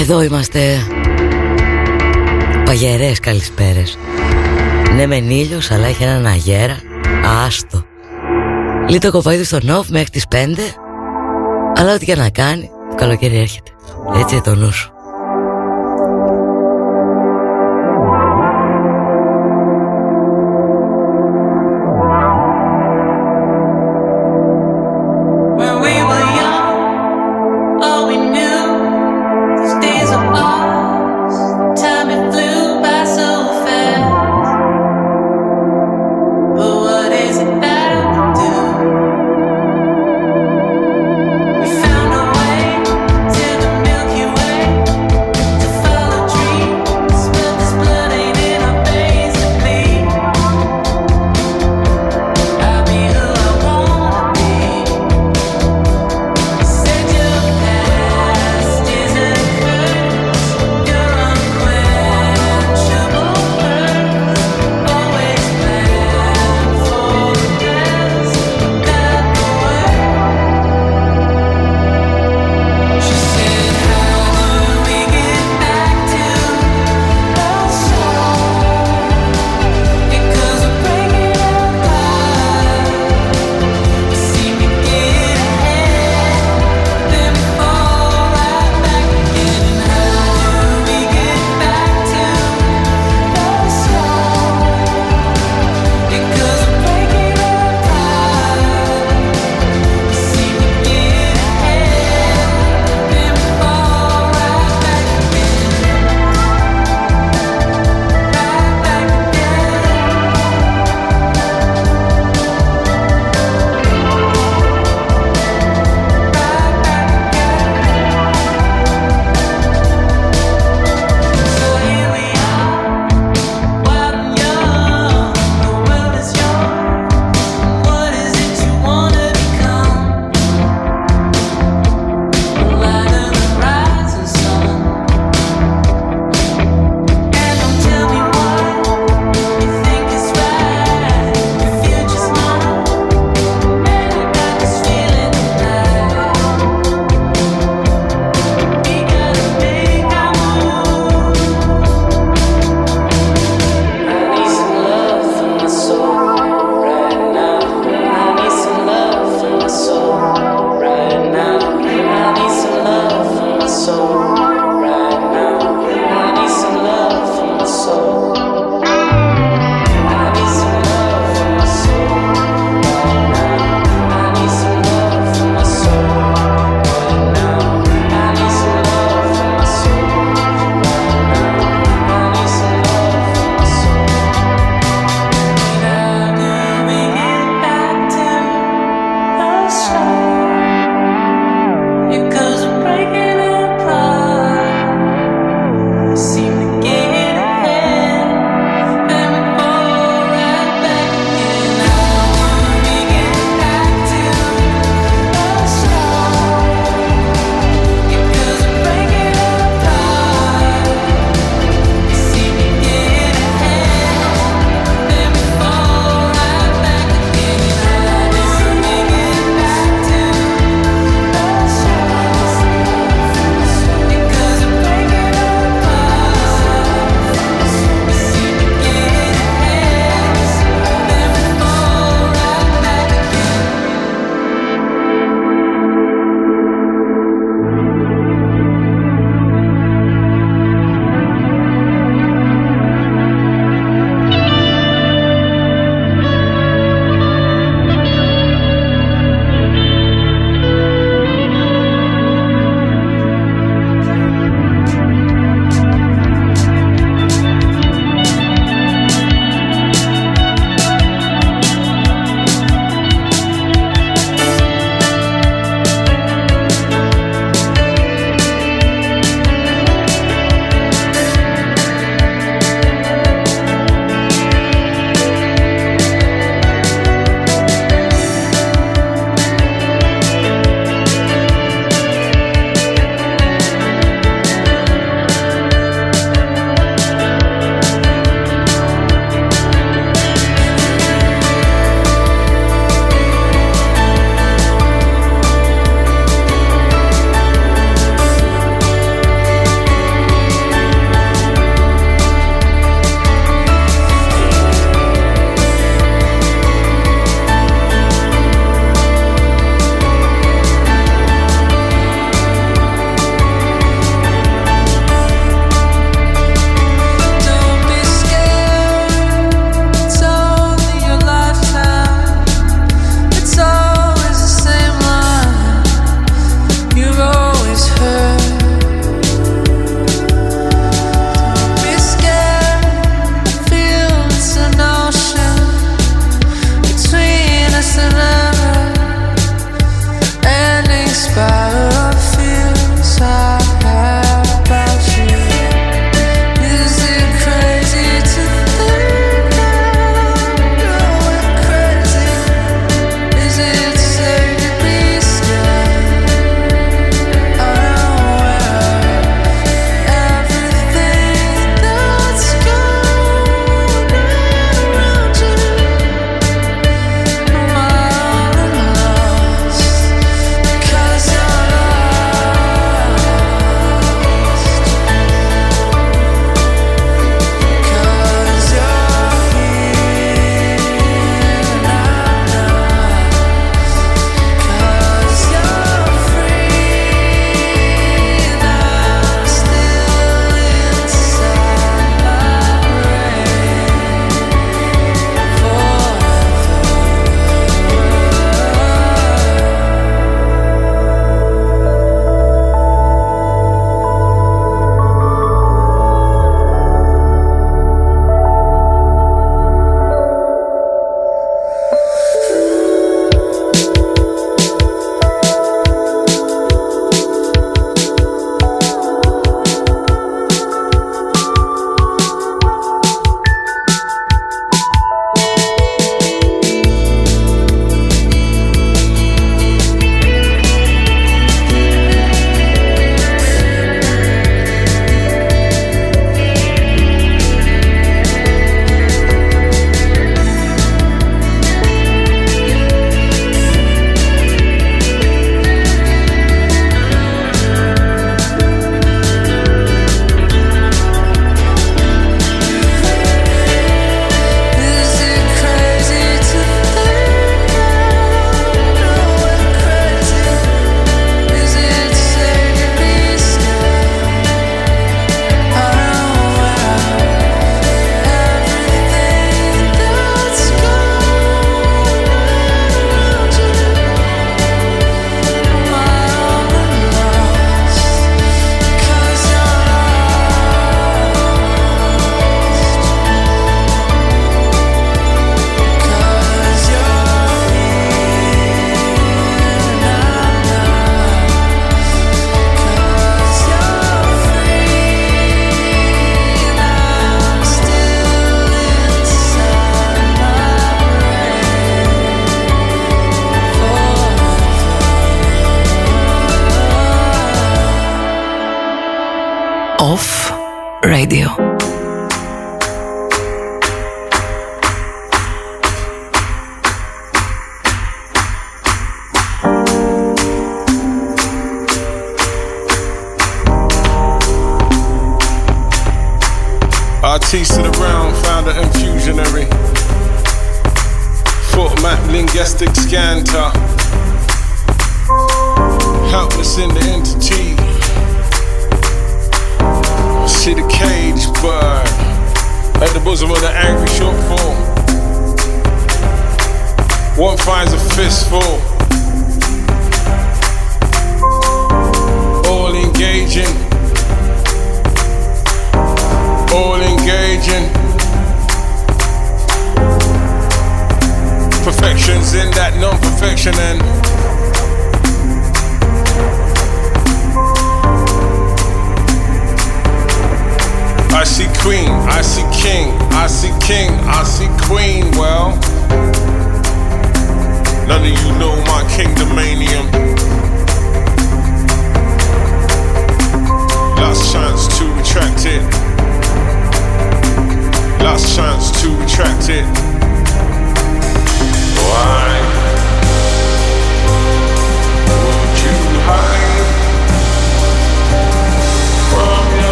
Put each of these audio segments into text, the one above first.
Εδώ είμαστε. Παγερές καλησπέρες. Ναι μεν ήλιος αλλά έχει έναν αγέρα. Άστο. Λίτο κοπαίδι στο νοφ μέχρι τις 5 Αλλά ό,τι και να κάνει Το καλοκαίρι έρχεται. Έτσι το νου σου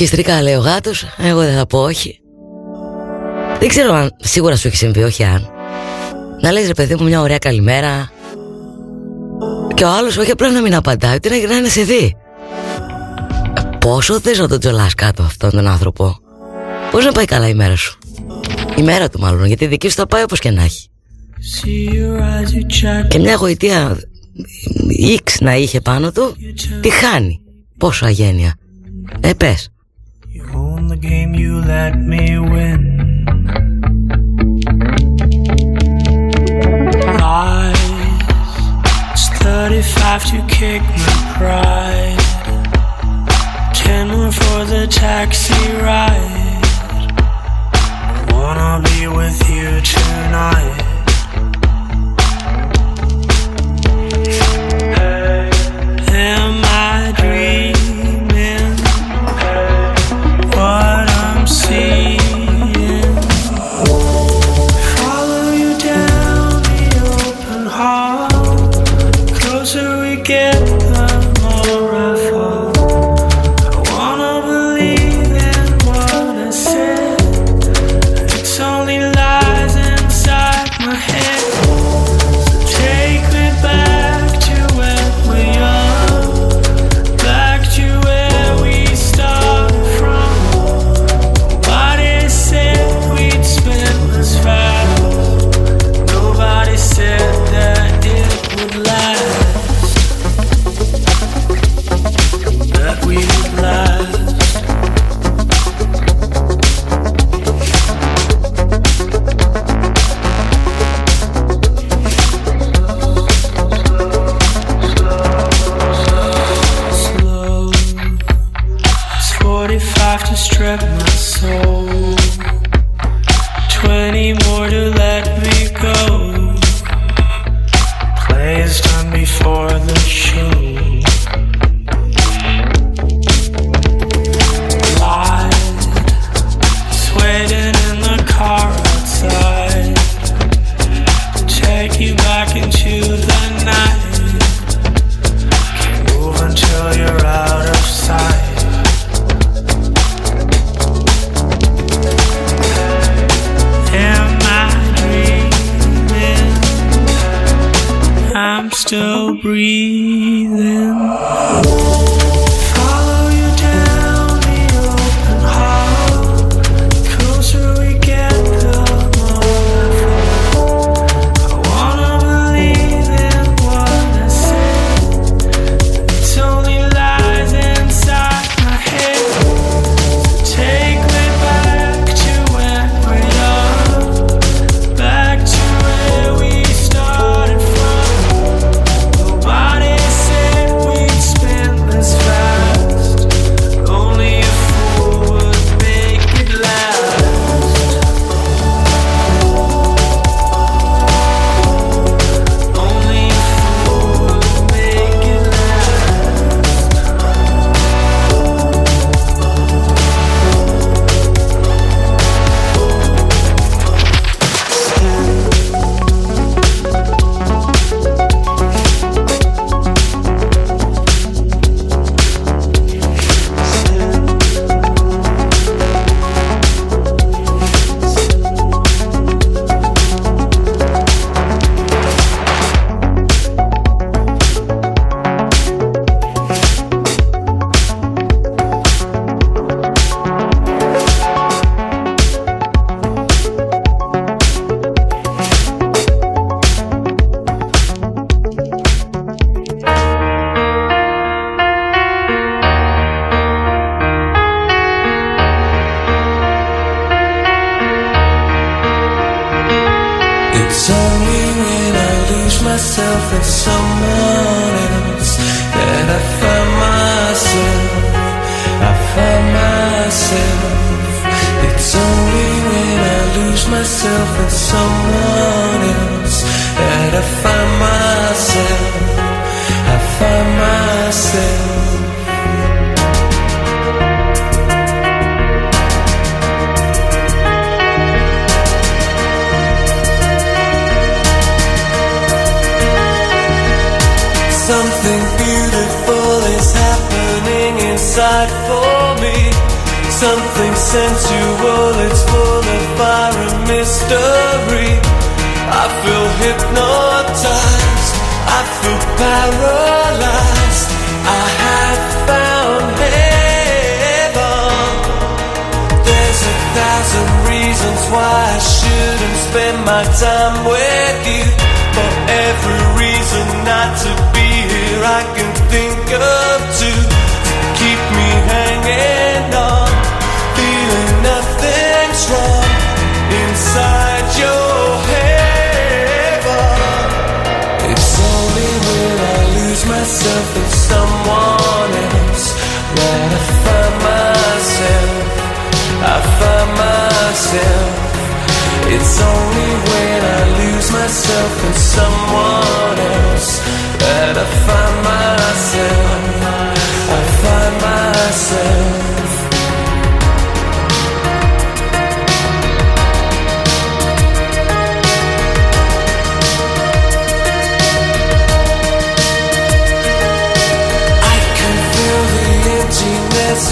Ορχιστρικά λέει ο γάτος. Εγώ δεν θα πω όχι. Δεν ξέρω αν σίγουρα σου έχει συμβεί όχι αν. Να λες ρε παιδί μου μια ωραία καλημέρα. Και ο άλλος όχι απλά να μην απαντάει Ούτε να γυρνάει να σε δει. Πόσο θες να τον τζολάς κάτω αυτόν τον άνθρωπο; Πώς να πάει καλά η μέρα σου; Η μέρα του μάλλον Γιατί η δική σου θα πάει όπως και να έχει. Και μια γοητεία X να είχε πάνω του Τη χάνει. Πόσο αγένεια. Ε πες the game you let me win. Lies, it's 35 to kick my pride. Ten more for the taxi ride. I wanna be with you tonight. breathe.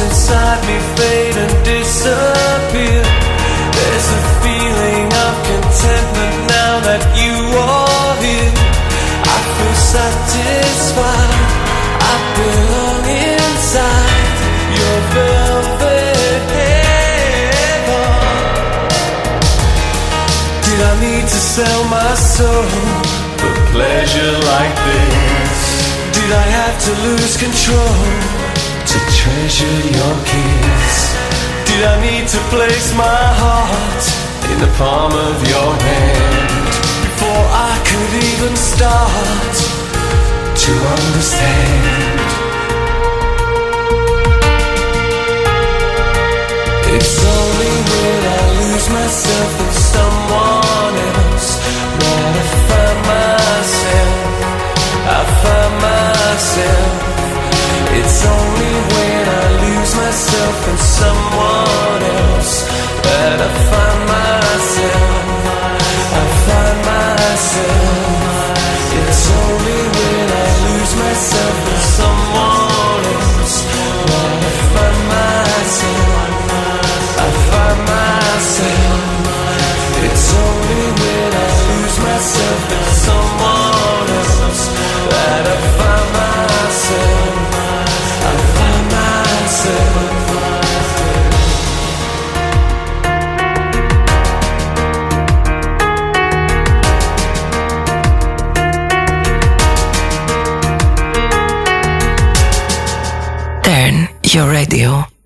inside me fade and disappear. There's a feeling of contentment now that you are here. I feel satisfied. I belong inside your velvet heaven. Did I need to sell my soul for pleasure like this? Did I have to lose control? to treasure your kiss? Did I need to place my heart in the palm of your hand before I could even start to understand? It's only when I lose myself in someone else that I find myself. I find myself. It's only when I lose myself in someone else that I find myself. I find myself. Radio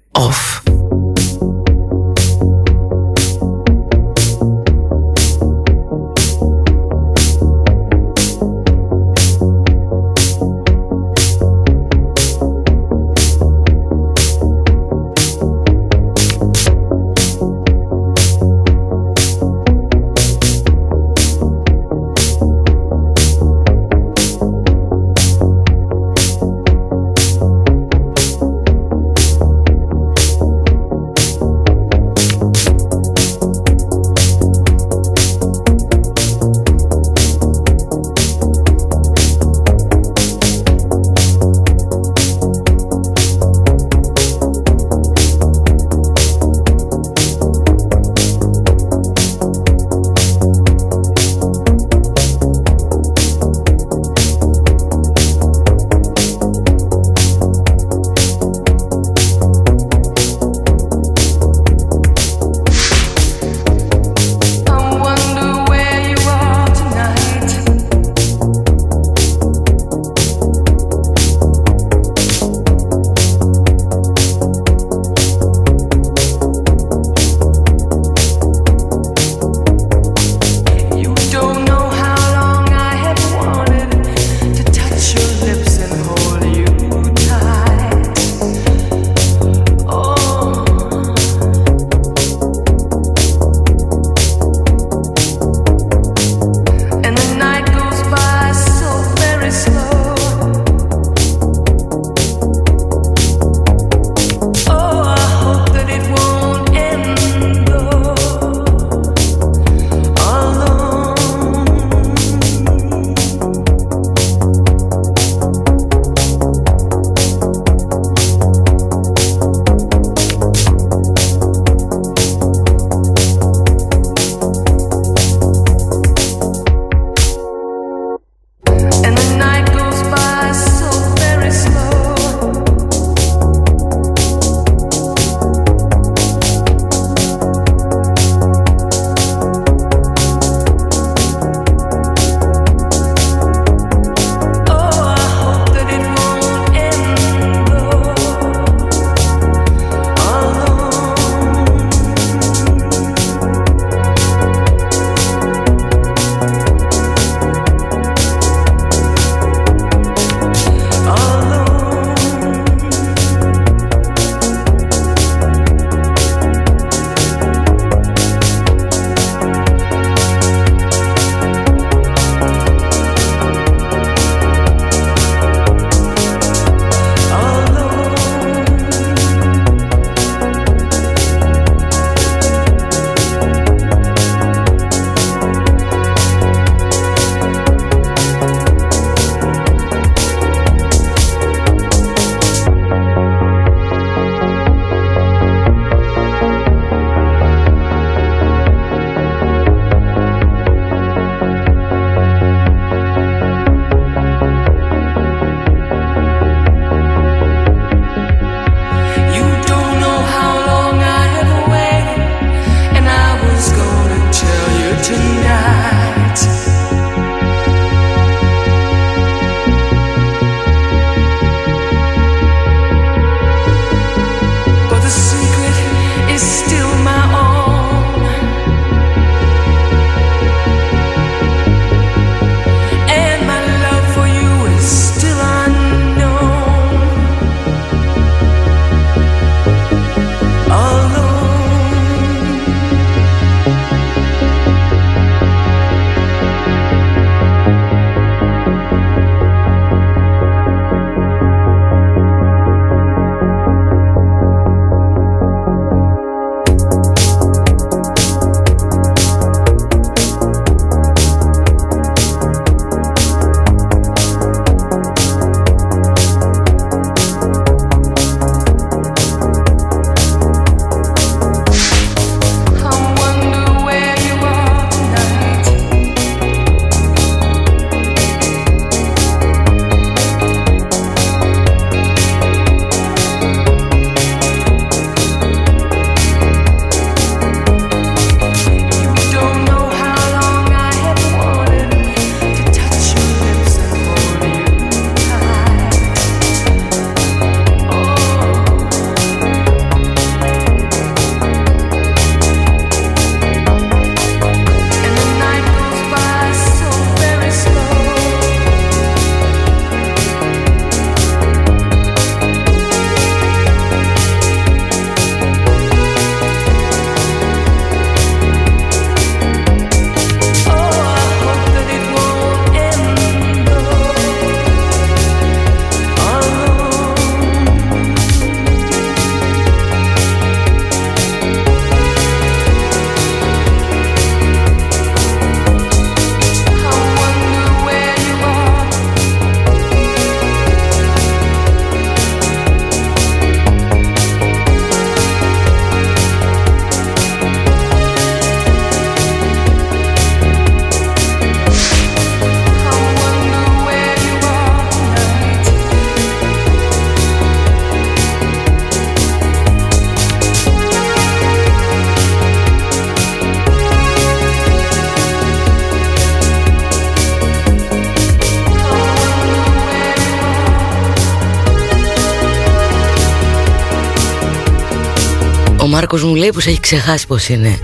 Μάρκος μου λέει πως έχει ξεχάσει πως είναι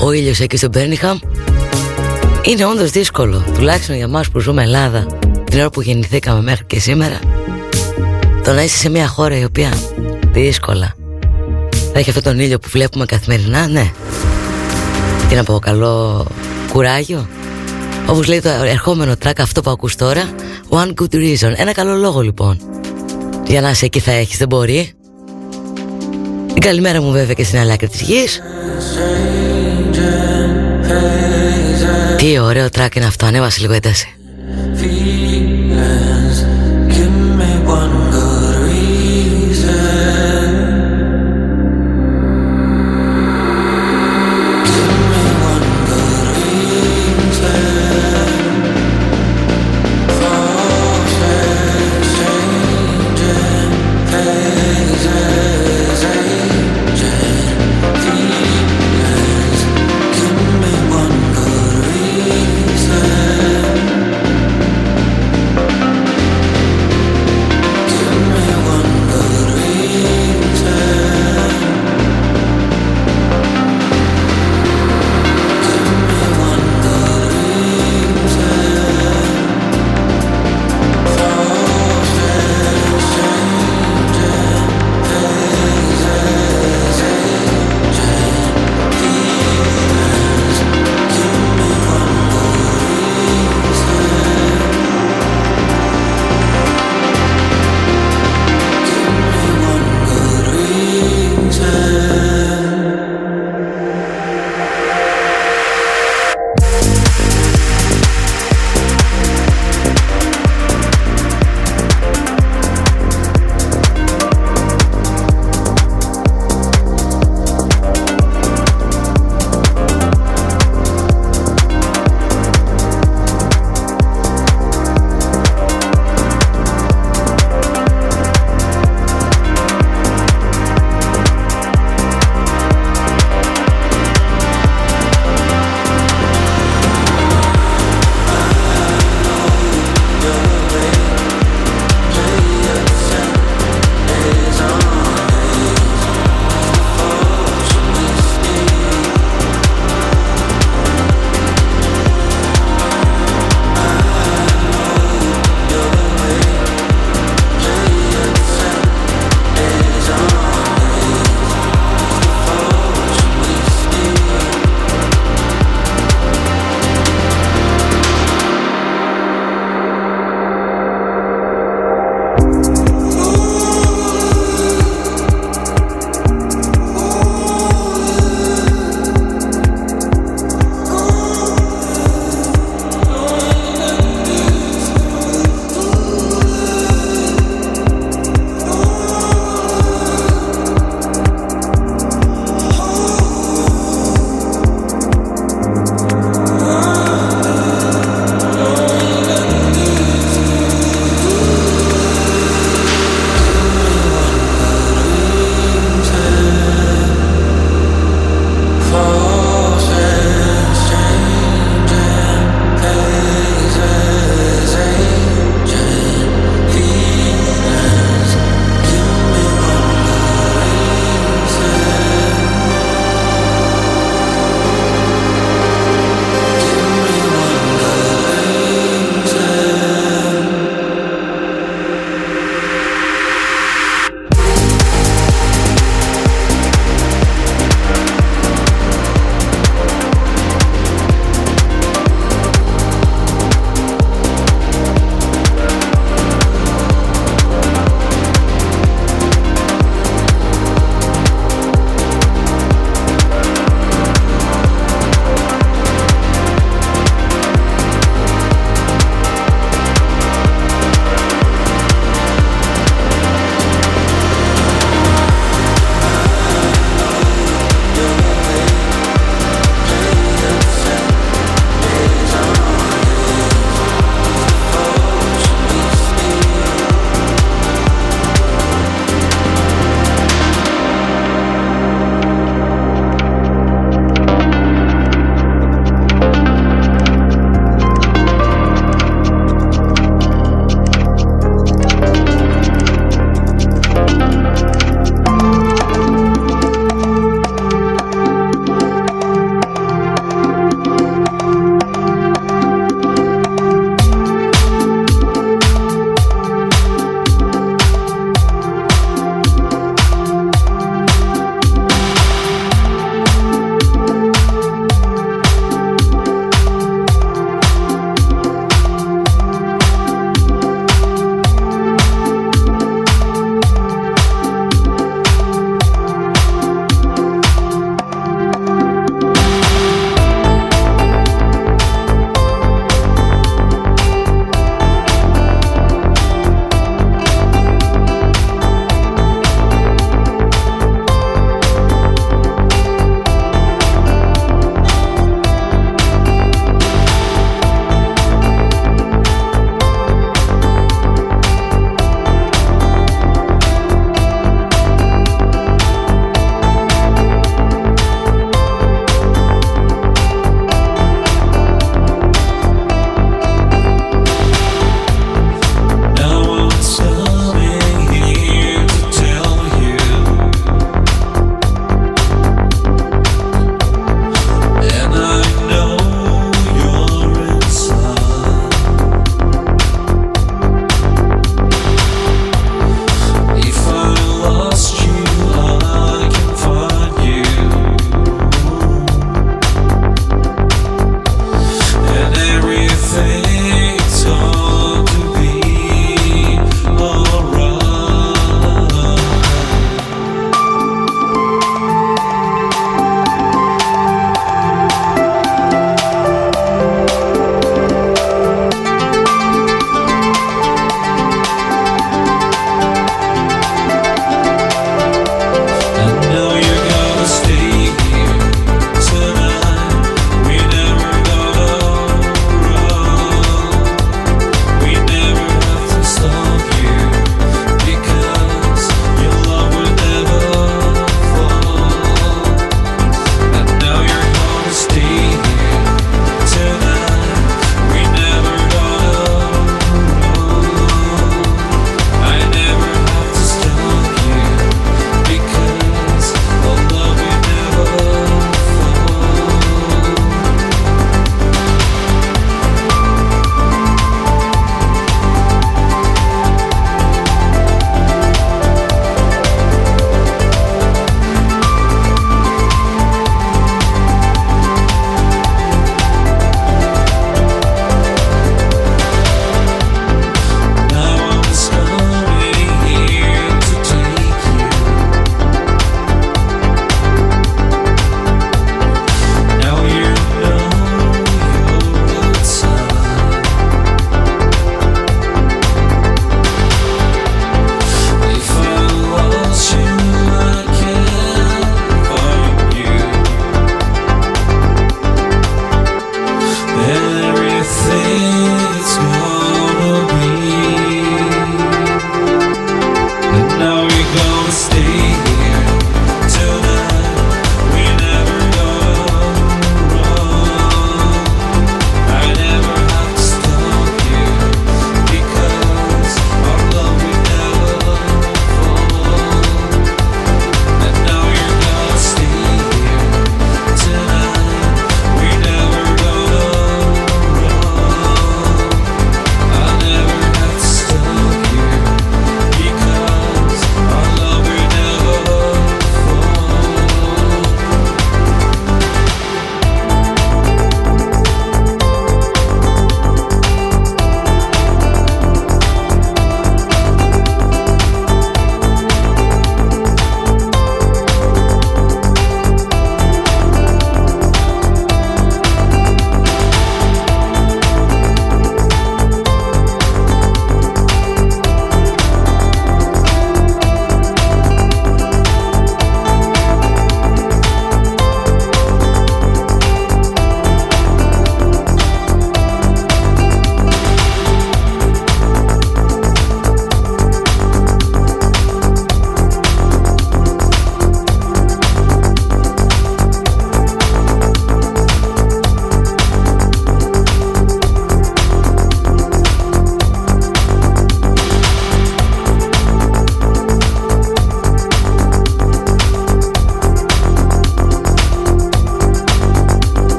ο ήλιος εκεί στο Μπέρνιχαμ. Είναι όντως δύσκολο τουλάχιστον για μας που ζούμε Ελλάδα την ώρα που γεννηθήκαμε μέχρι και σήμερα το να είσαι σε μια χώρα η οποία δύσκολα θα έχει αυτόν τον ήλιο που βλέπουμε καθημερινά ναι. Τι να πω καλό κουράγιο. Όπως λέει το ερχόμενο τρακ αυτό που ακούς τώρα One good reason. Ένα καλό λόγο λοιπόν Για να είσαι εκεί θα έχεις δεν μπορεί. Την καλημέρα μου βέβαια και στην άλλη άκρη της γης. Τι ωραίο τρακ είναι αυτό Ανέβασε λίγο ένταση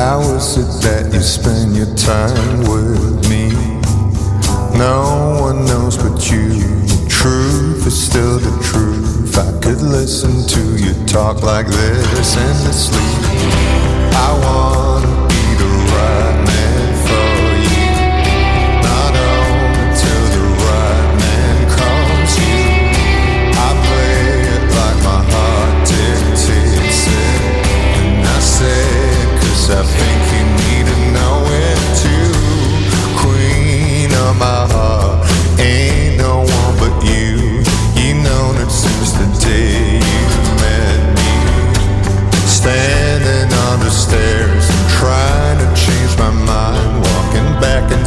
How is it that you spend your time with me? No one knows but you. Truth is still the truth. I could listen to you talk like this endlessly. I want.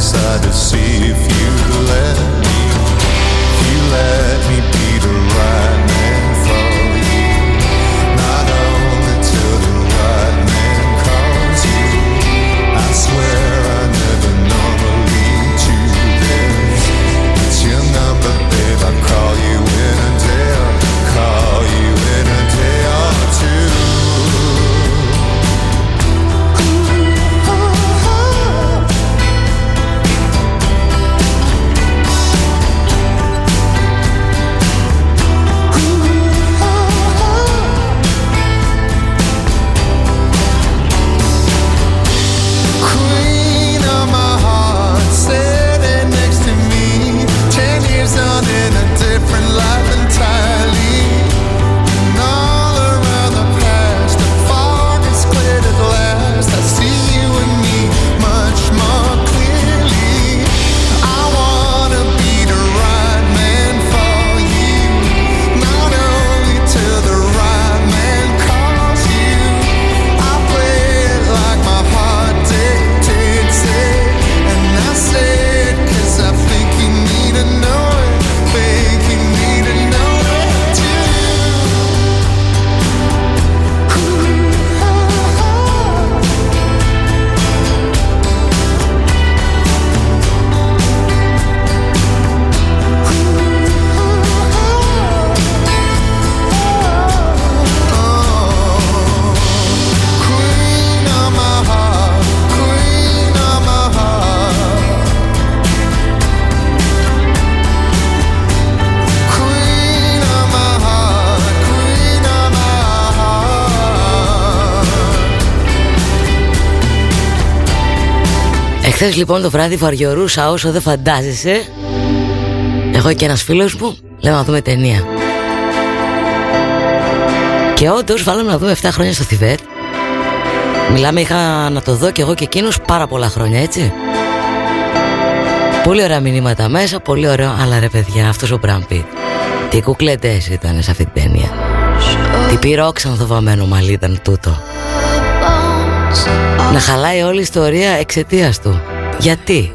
Decide to see if you. Let me, if you let me Λοιπόν το βράδυ βαριωρούσα όσο δεν φαντάζεσαι; Εγώ και ένας φίλος μου λέμε να δούμε ταινία. Και όντως βάλαμε να δούμε 7 χρόνια στο Θιβέτ. Μιλάμε είχα να το δω και εγώ και εκείνος, πάρα πολλά χρόνια έτσι. Πολύ ωραία μηνύματα μέσα, πολύ ωραίο Αλλά ρε παιδιά αυτός ο Μπραμπίτ Τι κουκλετές ήταν σε αυτή την ταινία. Τι πυρόξανθο βαμμένο μαλλί ήταν τούτο. Να χαλάει όλη η ιστορία εξαιτίας του. Γιατί;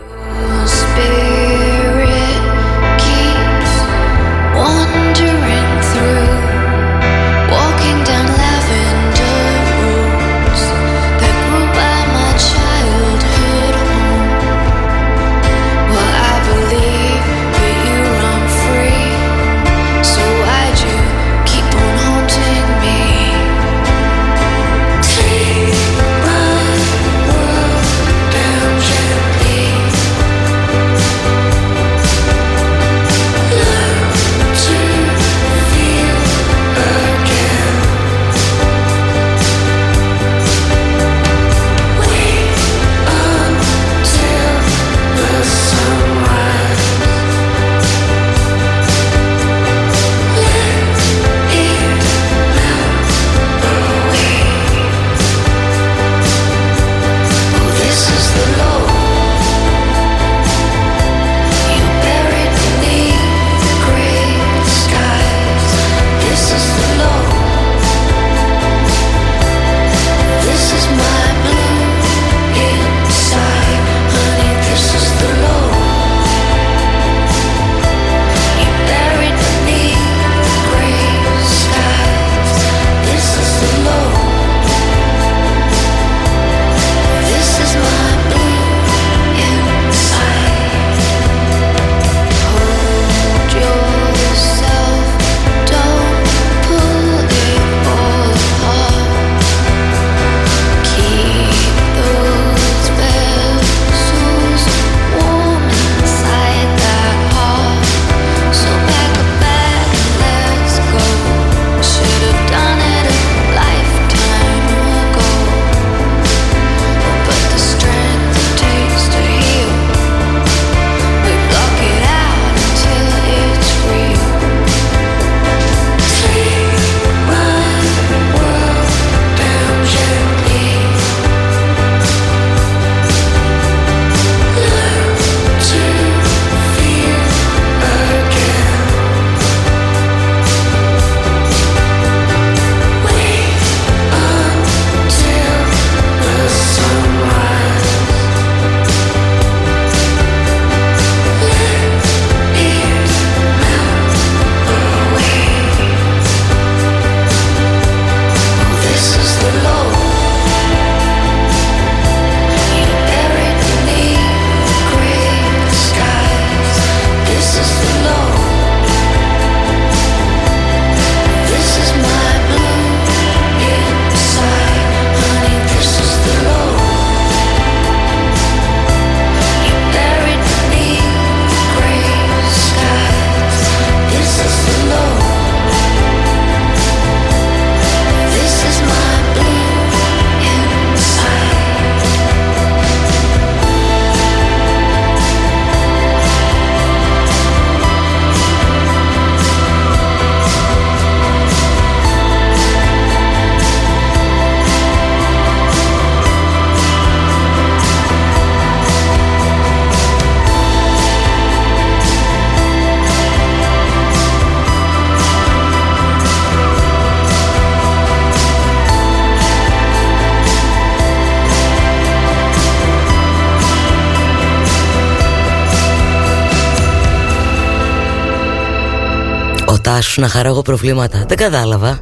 Ο Τάσος να χαρώ εγώ προβλήματα. Δεν κατάλαβα.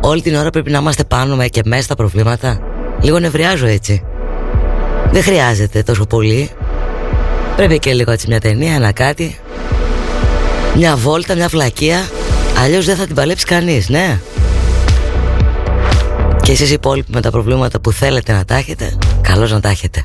Όλη την ώρα πρέπει να είμαστε πάνω με και μέσα στα προβλήματα. Λίγο νευριάζω έτσι. Δεν χρειάζεται τόσο πολύ. Πρέπει και λίγο έτσι μια ταινία, ένα κάτι. Μια βόλτα, μια βλακεία. Αλλιώς δεν θα την παλέψει κανείς, ναι. Και εσείς οι υπόλοιποι με τα προβλήματα που θέλετε να τα έχετε Καλώς να τα έχετε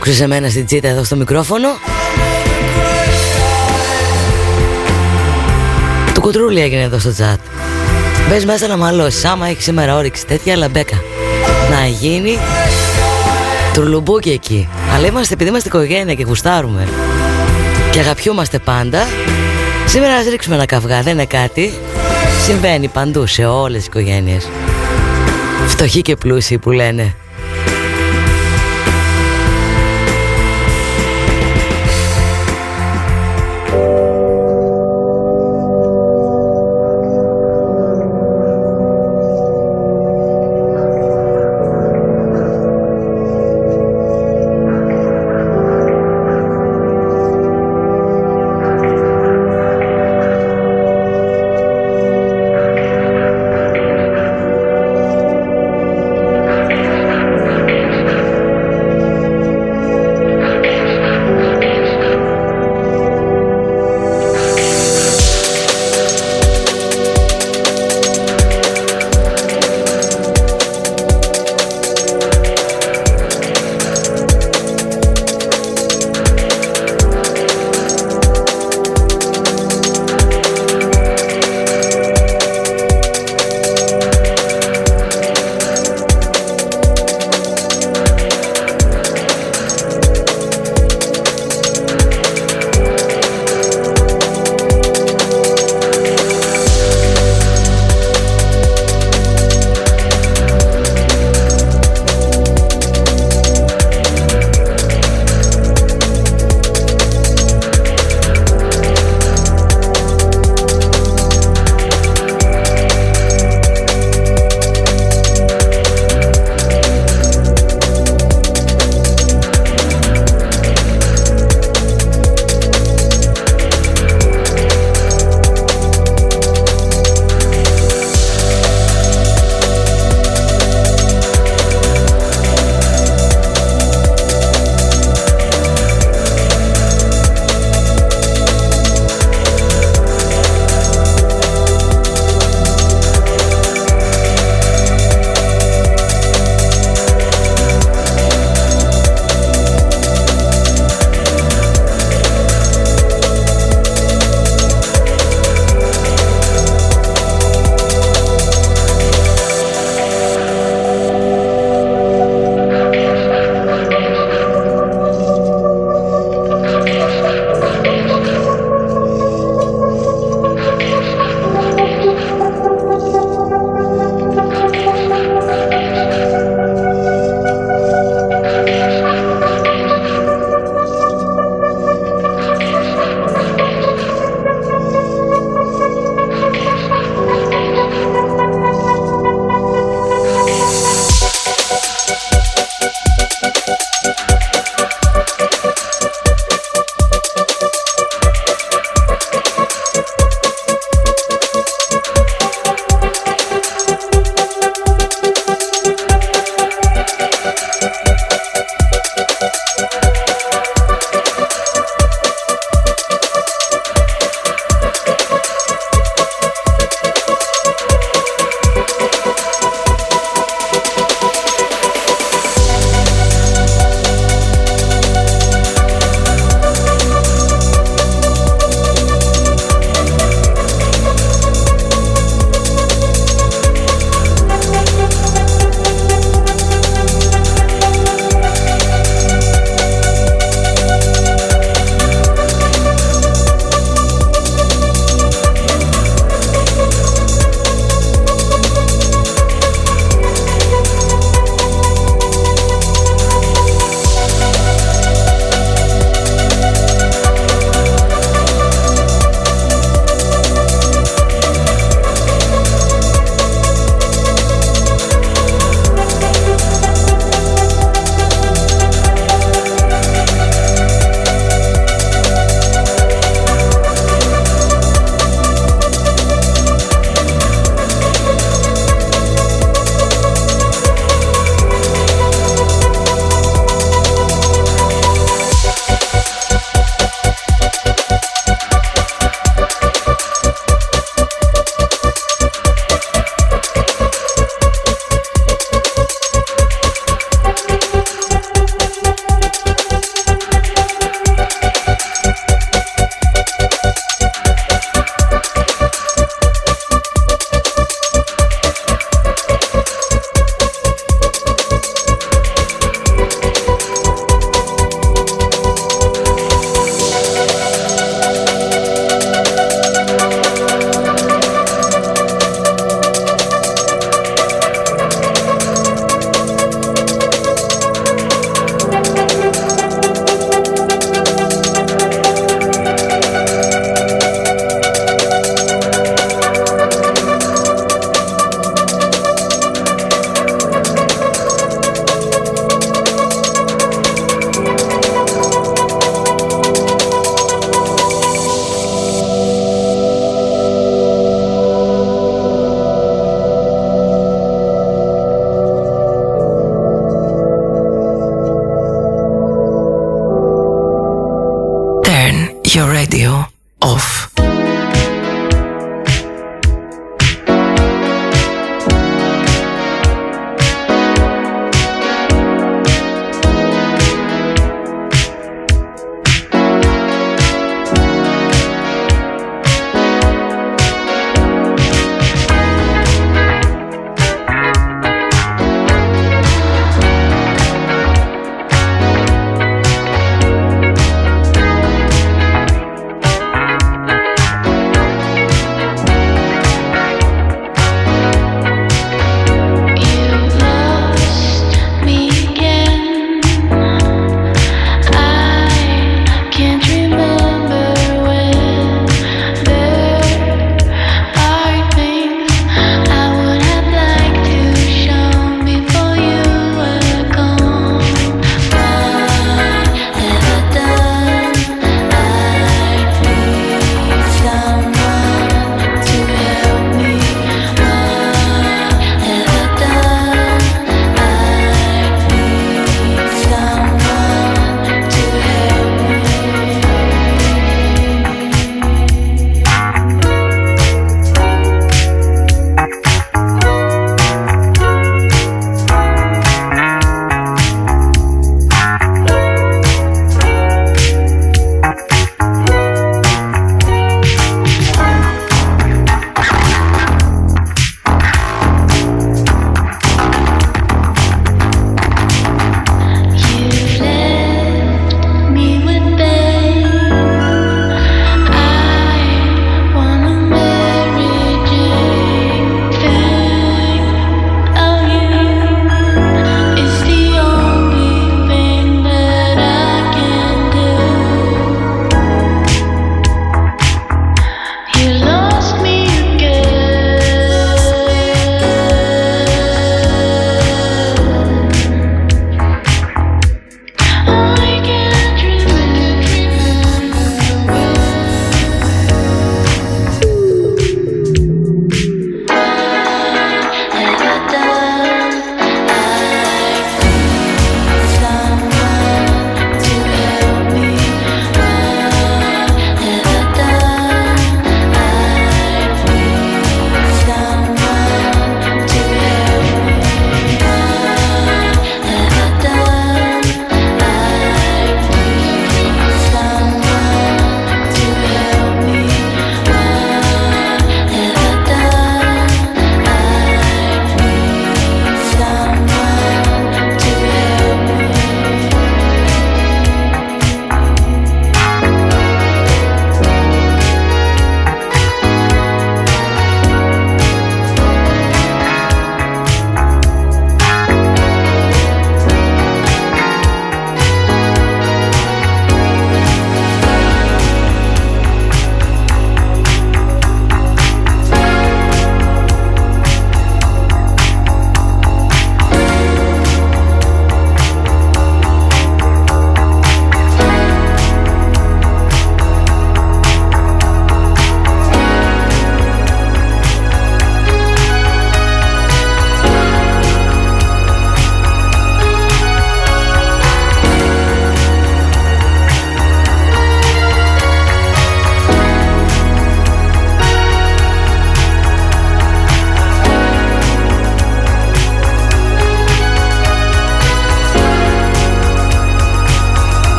Άκουσες εμένα στην τσίτα εδώ στο μικρόφωνο; Του κουτρούλι έγινε εδώ στο τσάτ Μπες μέσα να μαλώσεις. Άμα έχεις σήμερα όρεξη τέτοια λαμπέκα Να γίνει Τουρλουμπούκι εκεί. Αλλά είμαστε επειδή είμαστε οικογένεια και γουστάρουμε Και αγαπιούμαστε πάντα Σήμερα ας ρίξουμε ένα καυγά. Δεν είναι κάτι. Συμβαίνει παντού σε όλες τις οικογένειες. Φτωχοί και πλούσιοι που λένε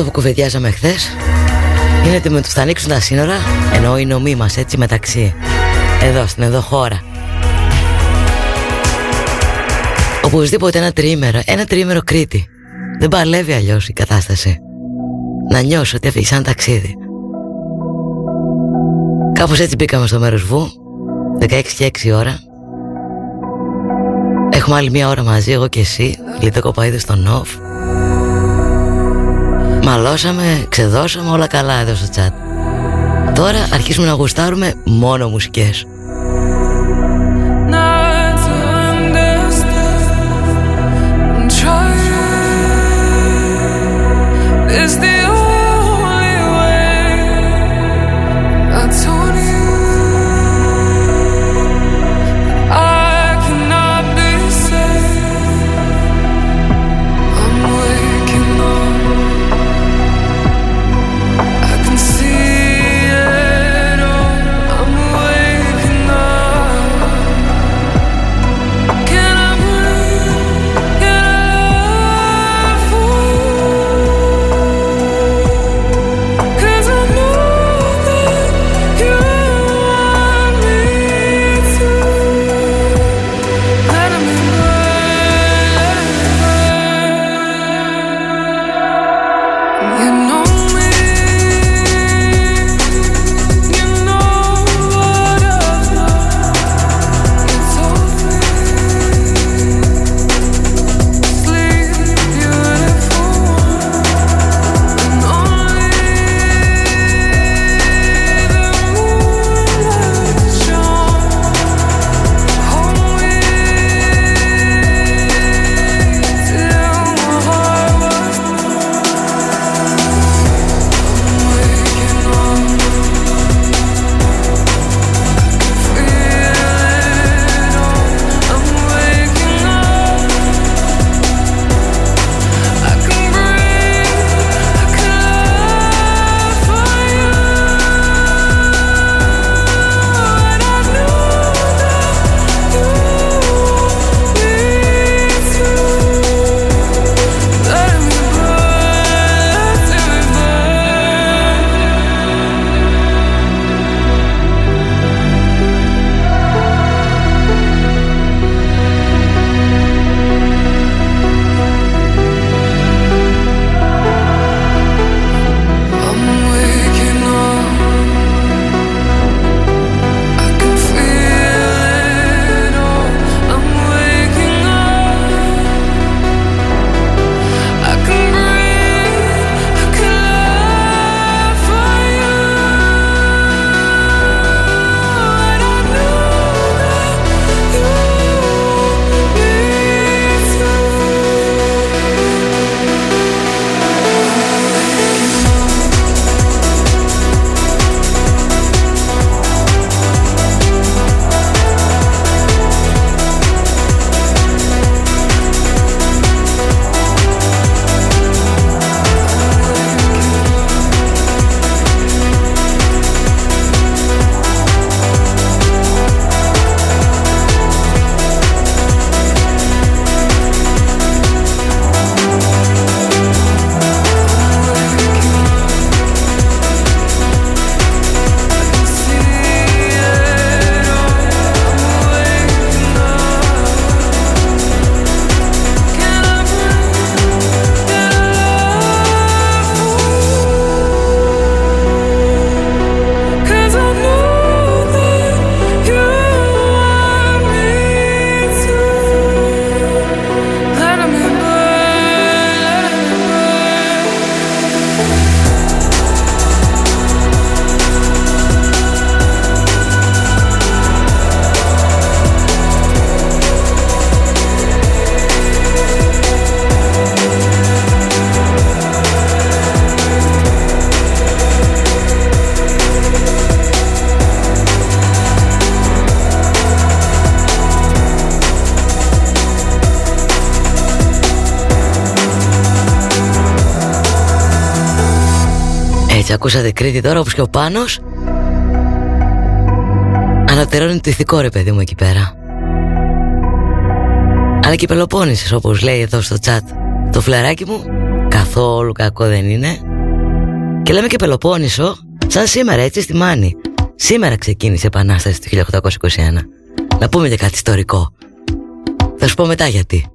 Αυτό που κουβεντιάζαμε χθες είναι ότι με το θα ανοίξουν τα σύνορα, ενώ οι νομοί μας έτσι μεταξύ, εδώ στην εδώ χώρα. Οπωσδήποτε ένα τριήμερο, ένα τριήμερο Κρήτη. Δεν παλεύει αλλιώς η κατάσταση. Να νιώσω ότι έφυγε σαν ταξίδι. Κάπως έτσι μπήκαμε στο μέρος Βου, 16 και 6 ώρα. Έχουμε άλλη μία ώρα μαζί, εγώ και εσύ, Λίτο Κοπαίδης στο Νοφ. Μαλώσαμε, ξεδώσαμε όλα καλά εδώ στο chat. Τώρα αρχίσουμε να γουστάρουμε μόνο μουσικές ακούσατε Κρήτη τώρα όπως και ο Πάνος. Ανατερώνει το ηθικό ρε παιδί μου εκεί πέρα. Αλλά και Πελοπόννησες όπως λέει εδώ στο chat Το φλεράκι μου. Καθόλου κακό δεν είναι. Και λέμε και Πελοπόννησο σαν σήμερα έτσι στη Μάνη. Σήμερα ξεκίνησε η Επανάσταση του 1821 Να πούμε και κάτι ιστορικό. Θα σου πω μετά γιατί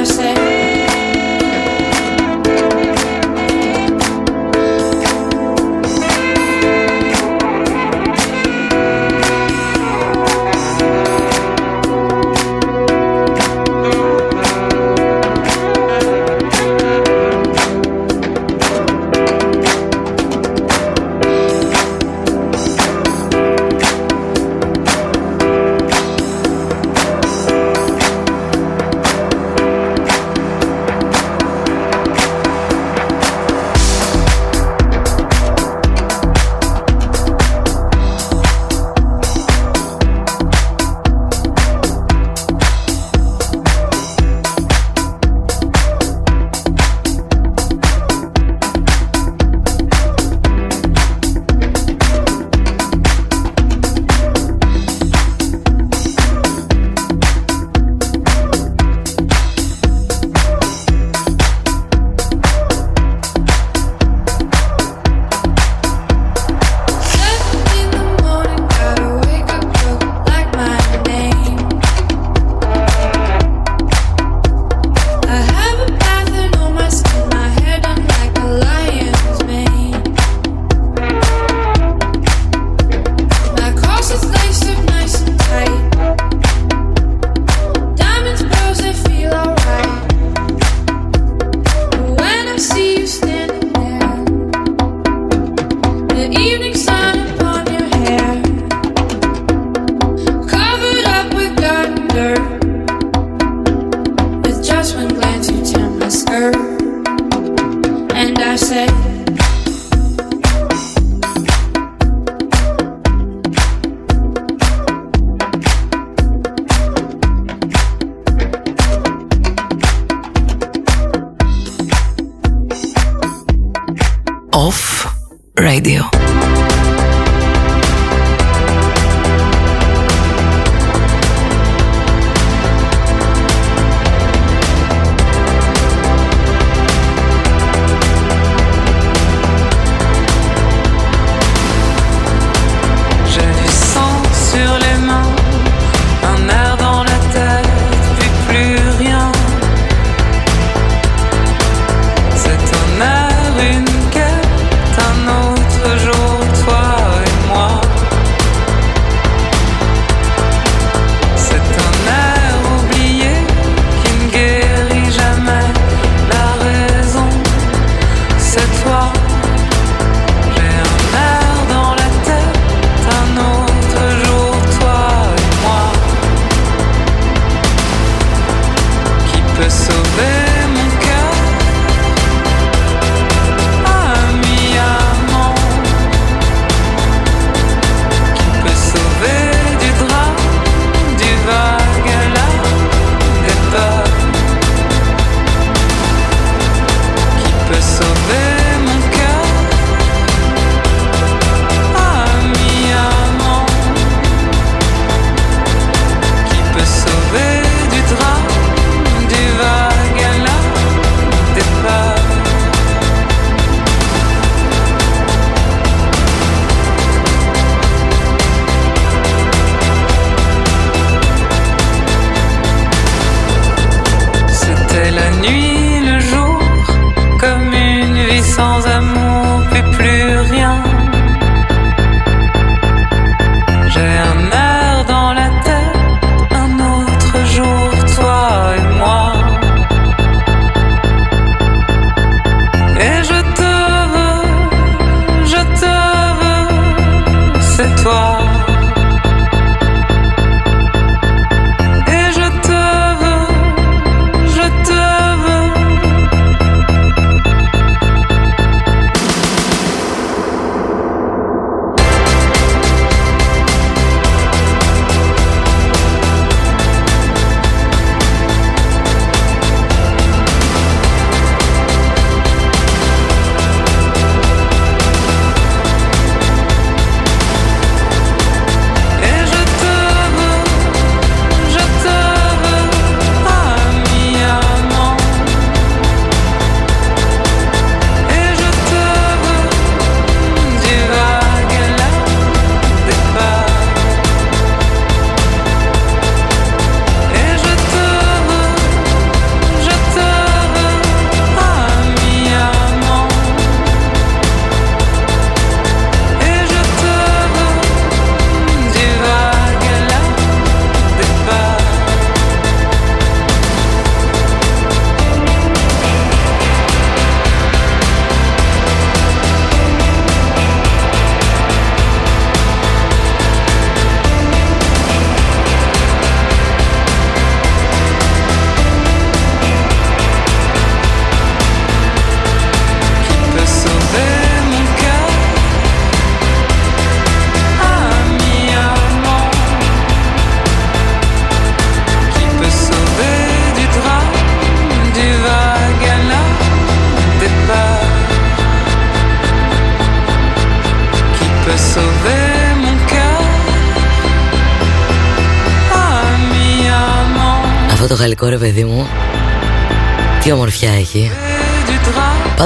I say.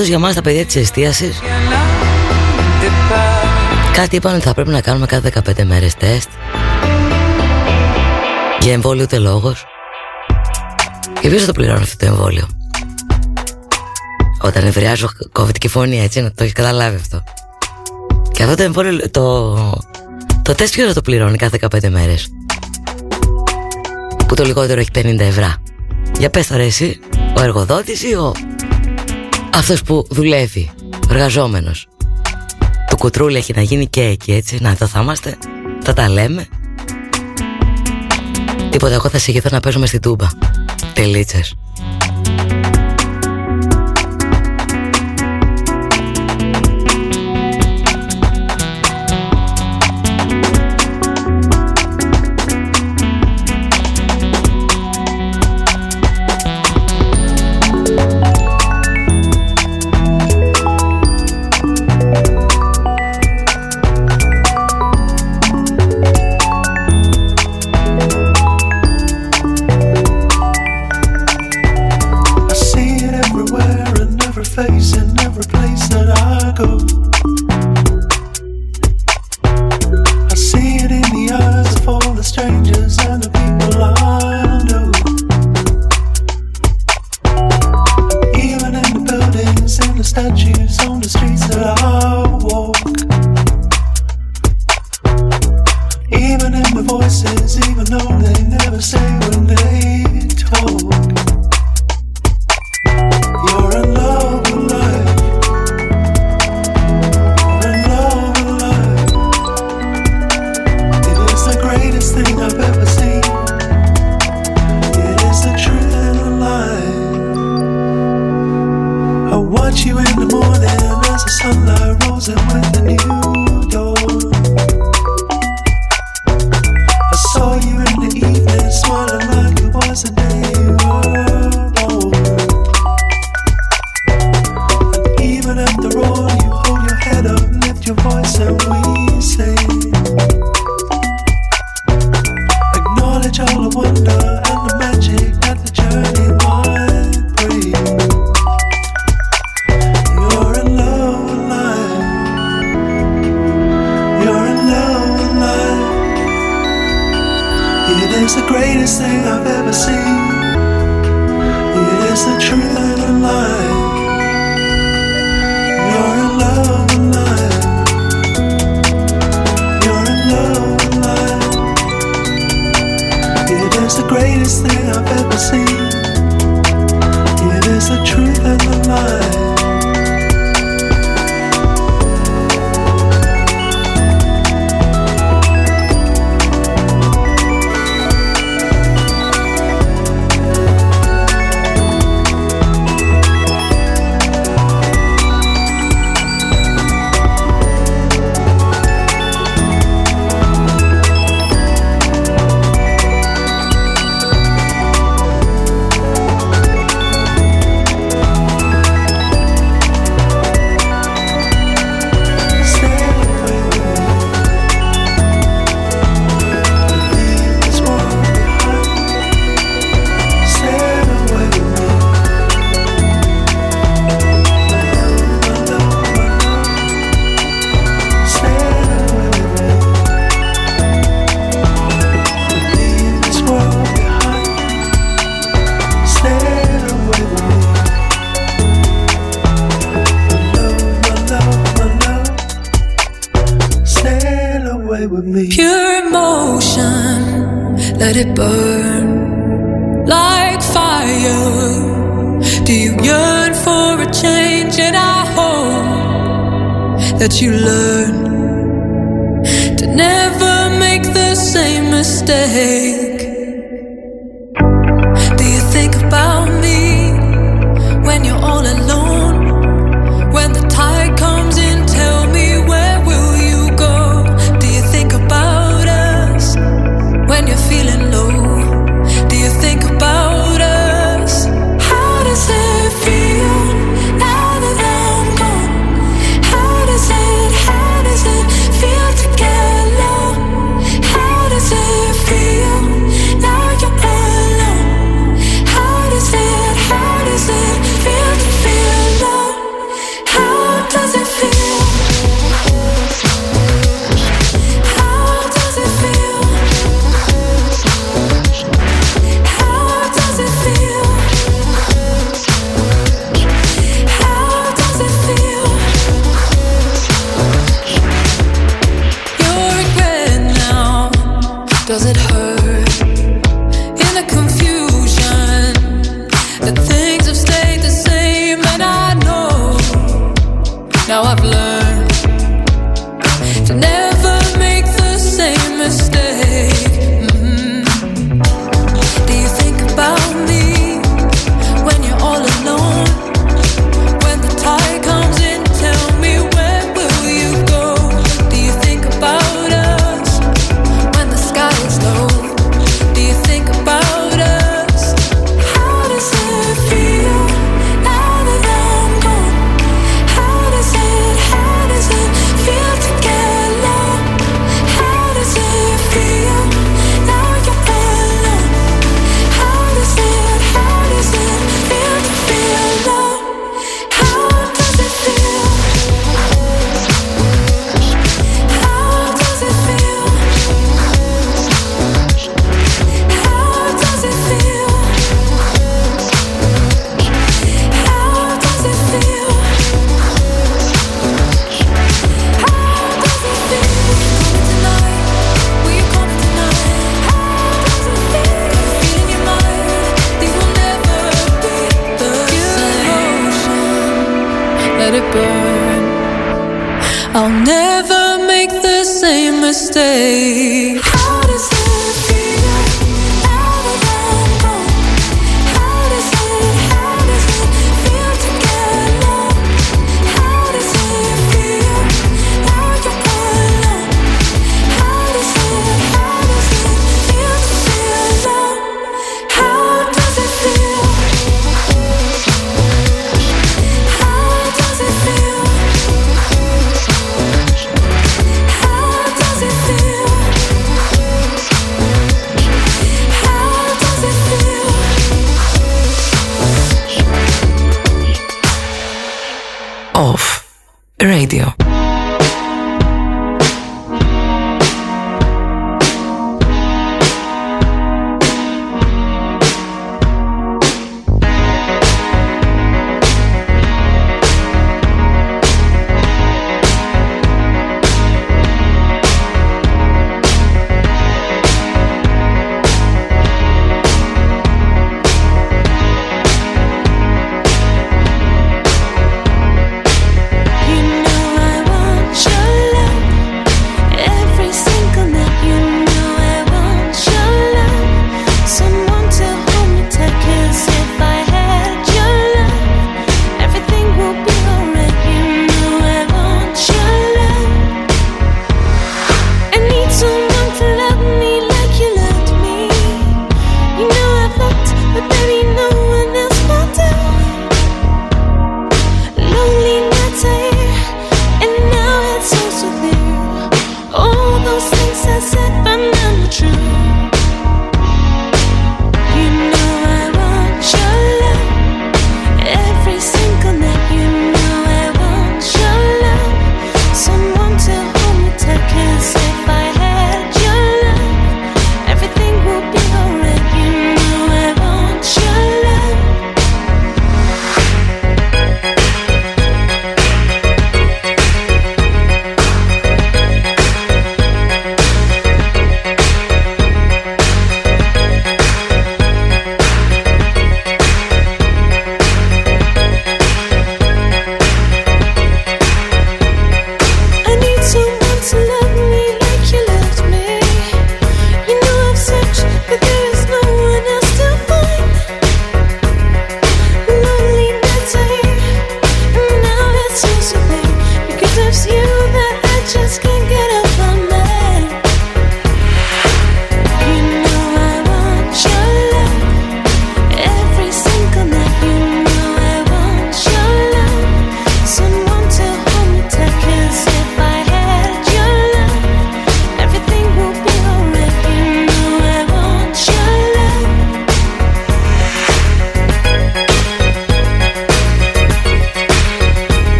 Πάντως για μας τα παιδιά της εστίασης. Κάτι είπαν ότι θα πρέπει να κάνουμε κάθε 15 μέρες τεστ. Για εμβόλιο ούτε λόγος. Και ποιος θα το πληρώνει αυτό το εμβόλιο; Όταν ευρεάζω κόβεται φωνή έτσι να το έχεις καταλάβει αυτό. Και αυτό το εμβόλιο το, το τεστ ποιος θα το πληρώνει κάθε 15 μέρες; Που το λιγότερο έχει 50 ευρώ. Για πες τώρα εσύ Ο εργοδότης ή ο αυτός που δουλεύει, ο εργαζόμενος. Το κουτρούλι έχει να γίνει και εκεί έτσι, να εδώ θα είμαστε, θα τα λέμε. Τίποτα, εγώ θα συγχυθώ να παίζουμε στη τούμπα. Τελίτσες. touching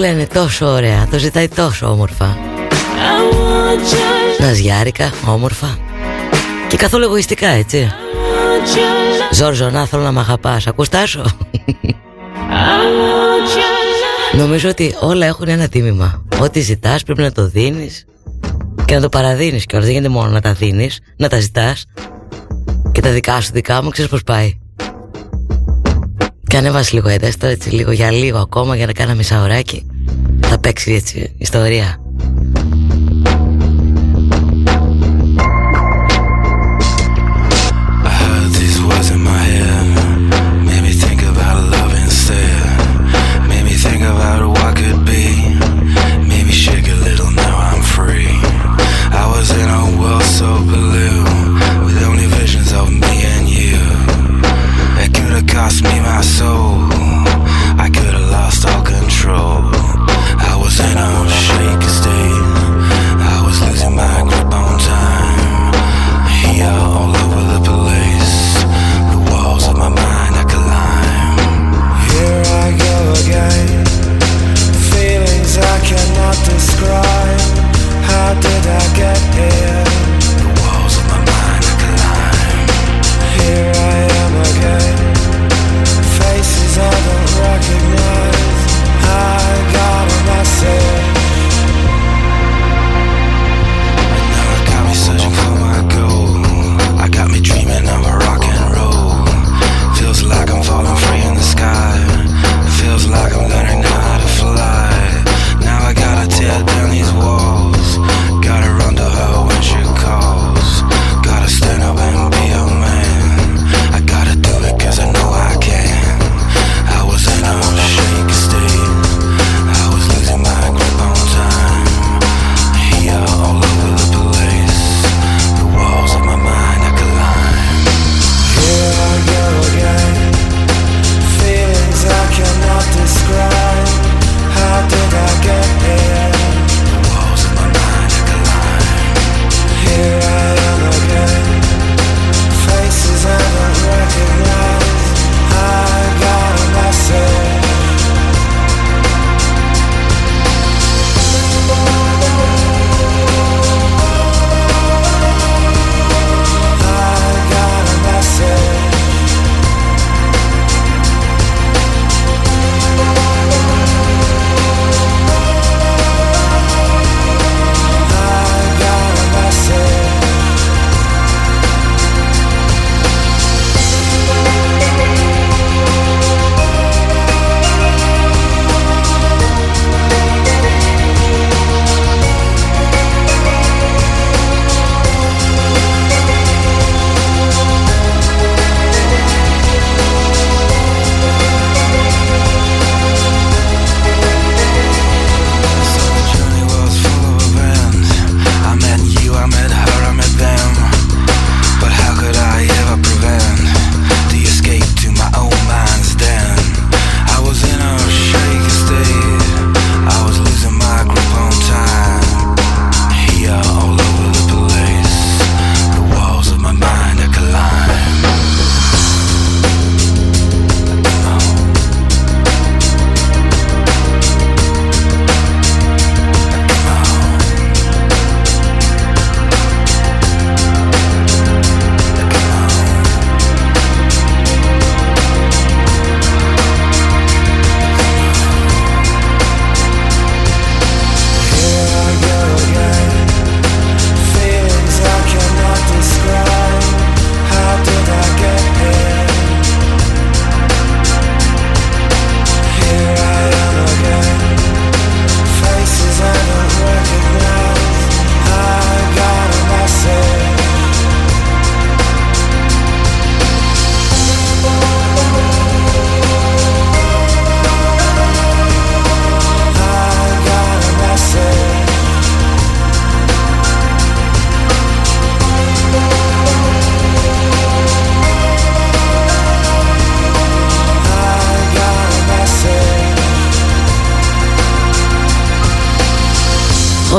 λένε τόσο ωραία, το ζητάει τόσο όμορφα. Ναζιάρικα, όμορφα. Και καθόλου εγωιστικά έτσι. Ζόρζο, να θέλω να μ' αγαπάς, ακούς τάσο; Νομίζω ότι όλα έχουν ένα τίμημα. Ό,τι ζητάς πρέπει να το δίνεις Και να το παραδίνεις κιόλας. Δεν γίνεται μόνο να τα δίνεις, να τα ζητάς. Και τα δικά σου δικά μου ξέρεις πως πάει. Και ανέβασες λίγο ένταστο έτσι λίγο για λίγο ακόμα για να κάνω μισά ωράκι Θα παίξει έτσι ιστορία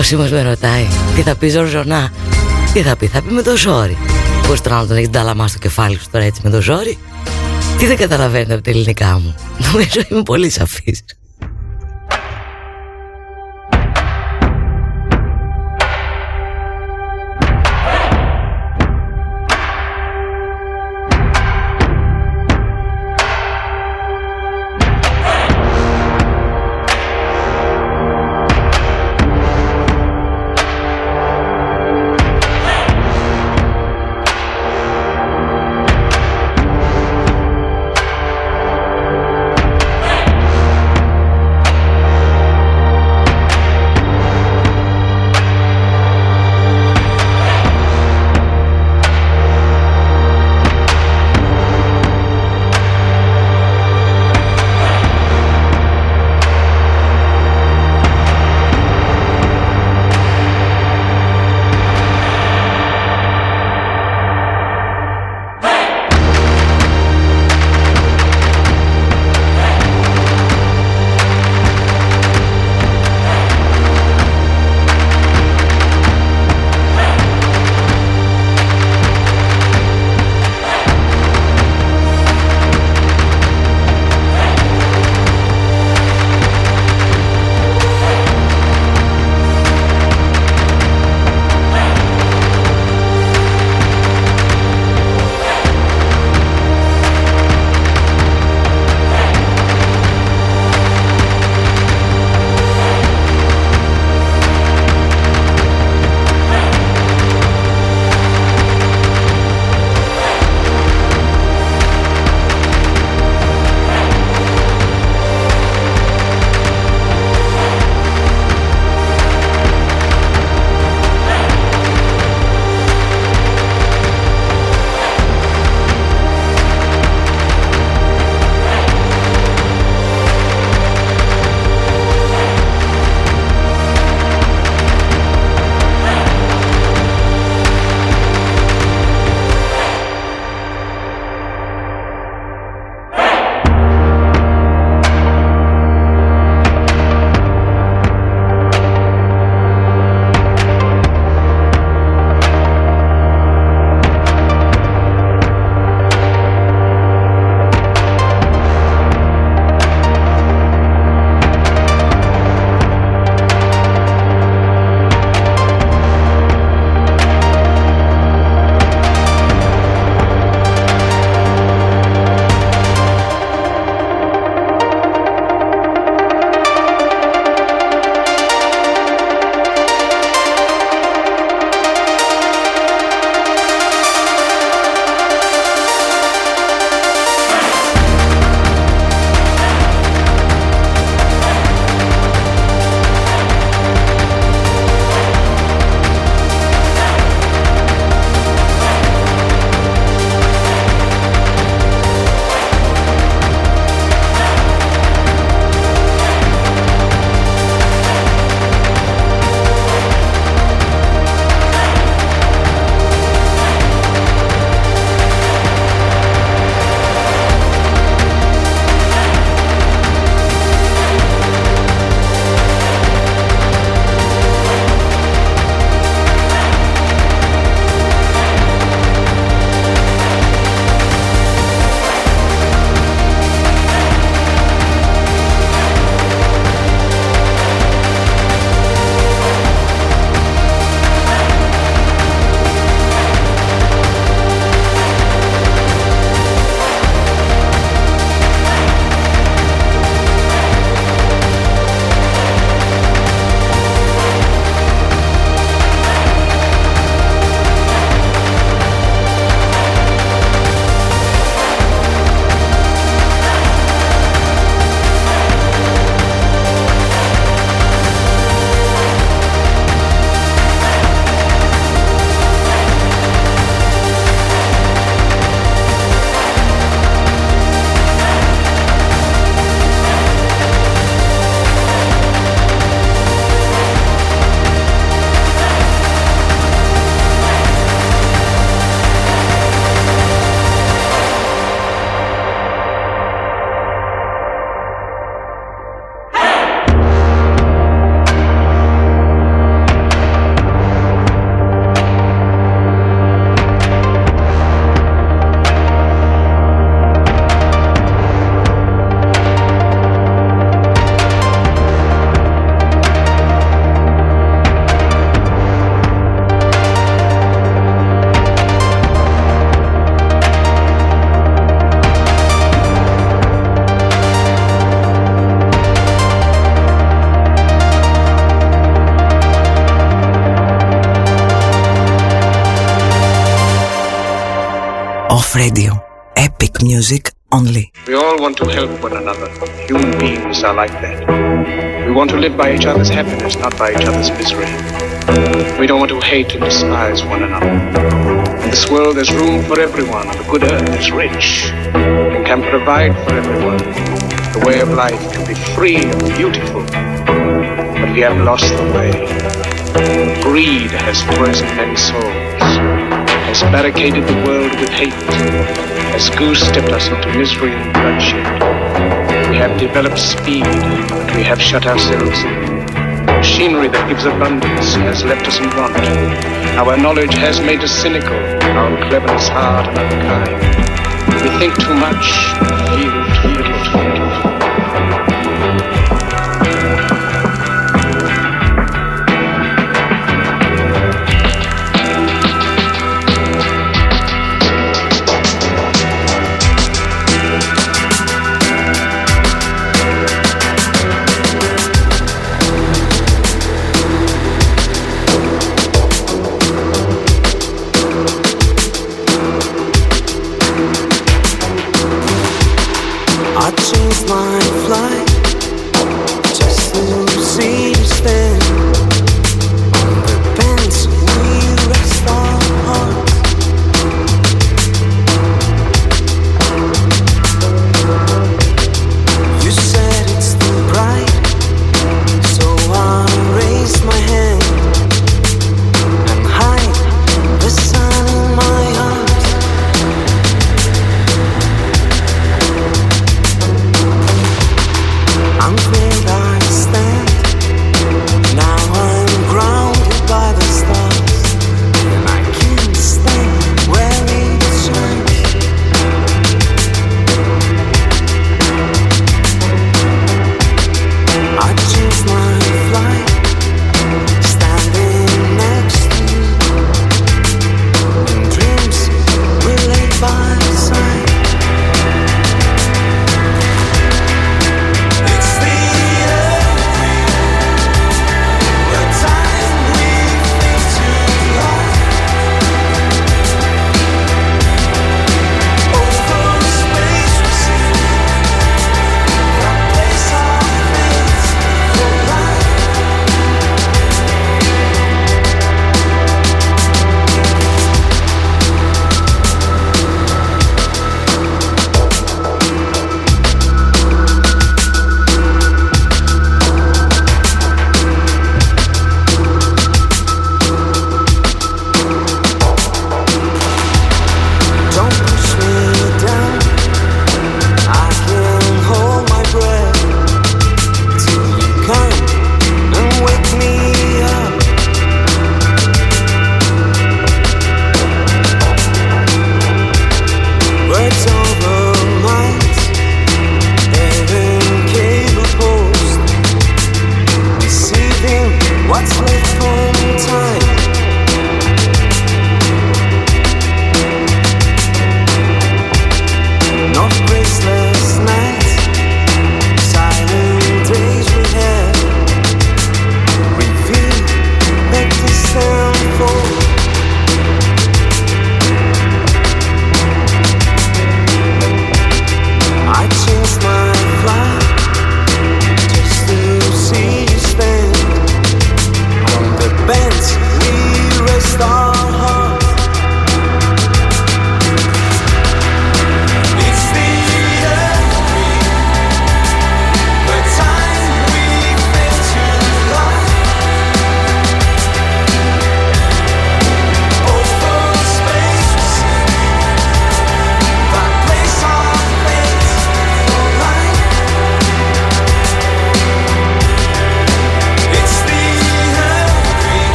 Όσοι μας με ρωτάει τι θα πει Ζορζονά; Τι θα πει, θα πει με το ζόρι. Πώς τώρα να τον έχεις νταλαμά στο κεφάλι σου τώρα έτσι με το ζόρι; Τι δεν καταλαβαίνετε από τα ελληνικά μου; Νομίζω είμαι πολύ σαφής Are like that. We want to live by each other's happiness, not by each other's misery. We don't want to hate and despise one another. In this world, there's room for everyone. The good earth is rich and can provide for everyone. The way of life can be free and beautiful, but we have lost the way. Greed has poisoned many souls, has barricaded the world with hate, has goose-stepped us into misery and bloodshed. We have developed speed, but we have shut ourselves in. Machinery that gives abundance has left us in want. Our knowledge has made us cynical, our cleverness hard and unkind. We think too much, feel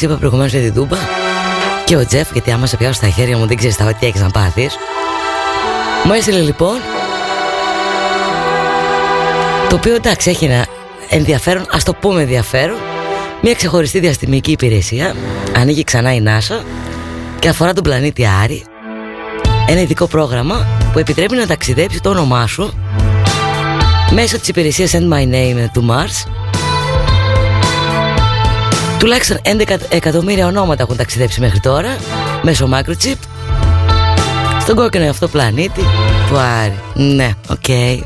μεταξύ είπα προηγουμένως για την Τούμπα. Και ο Τζεφ, γιατί άμα σε πιάσω στα χέρια μου δεν ξέρεις τα τι έχεις να πάθεις. Μου έστειλε λοιπόν το οποίο εντάξει έχει ένα ενδιαφέρον, ας το πούμε ενδιαφέρον. Μια ξεχωριστή διαστημική υπηρεσία. Ανοίγει ξανά η NASA και αφορά τον πλανήτη Άρη. Ένα ειδικό πρόγραμμα που επιτρέπει να ταξιδέψει το όνομά σου μέσω της υπηρεσίας Send My Name του Mars Τουλάχιστον 11 εκατομμύρια ονόματα έχουν ταξιδέψει μέχρι τώρα μέσω microchip στον κόκκινο αυτό πλανήτη του Άρη. Ναι, OK. Okay.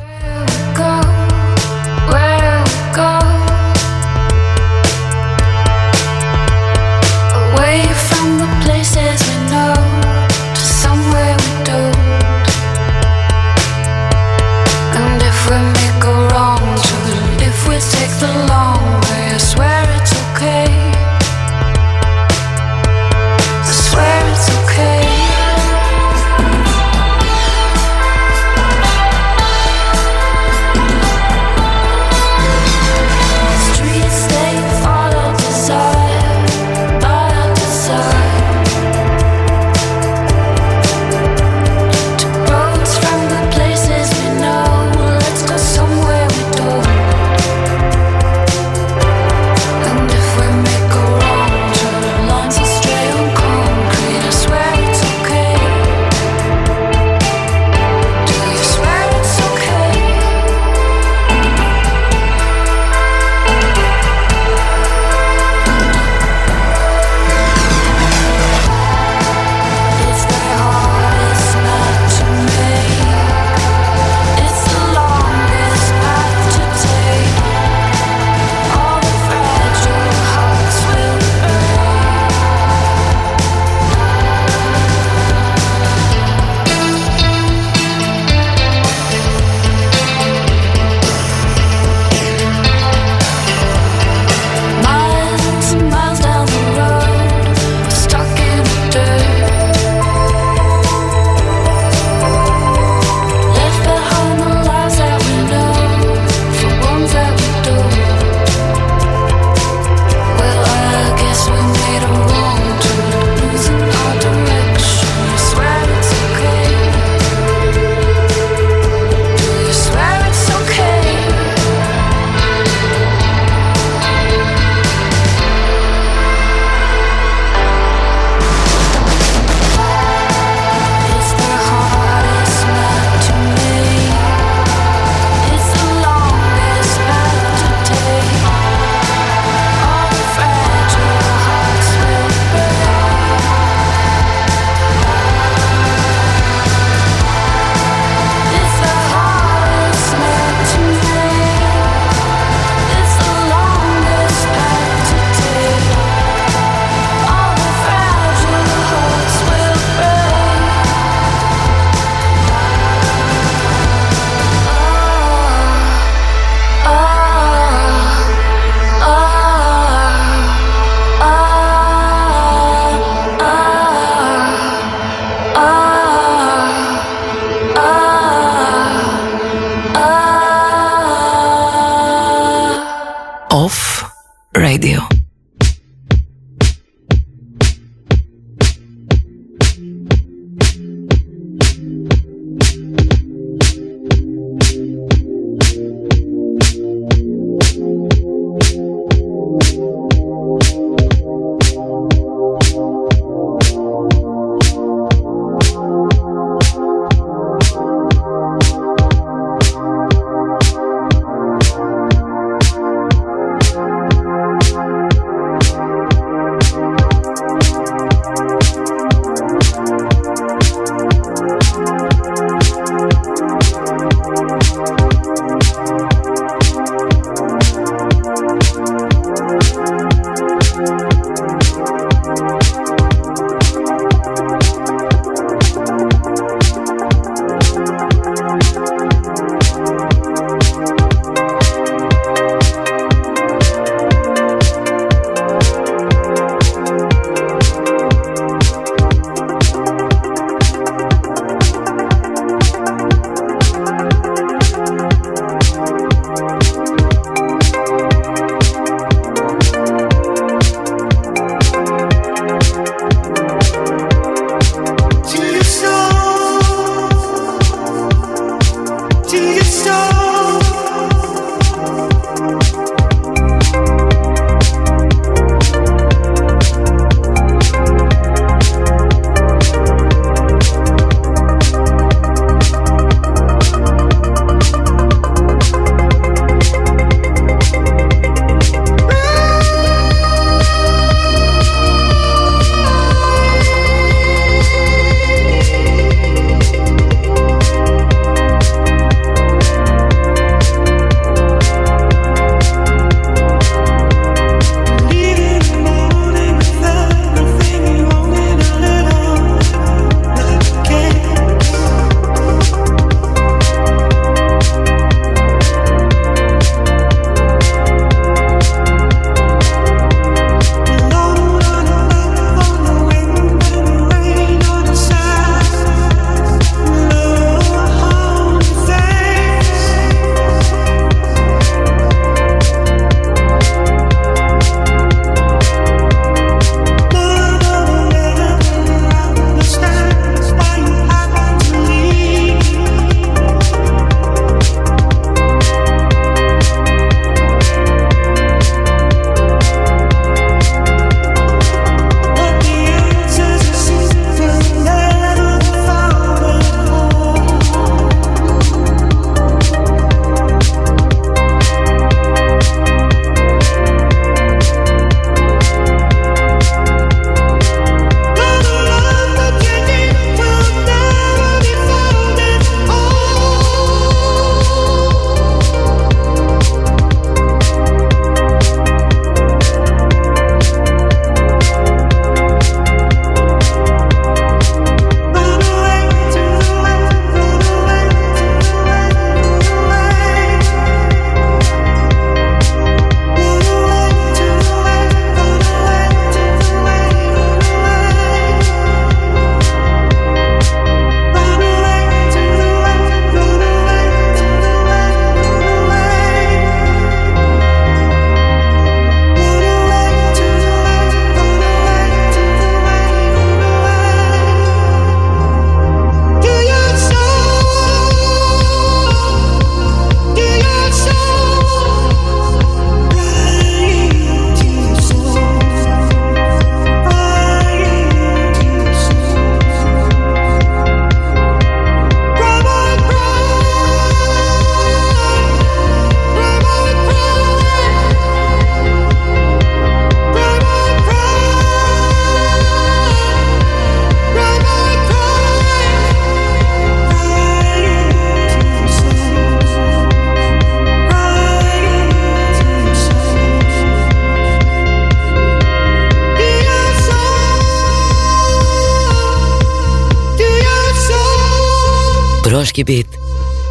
Μπρόνσκι beat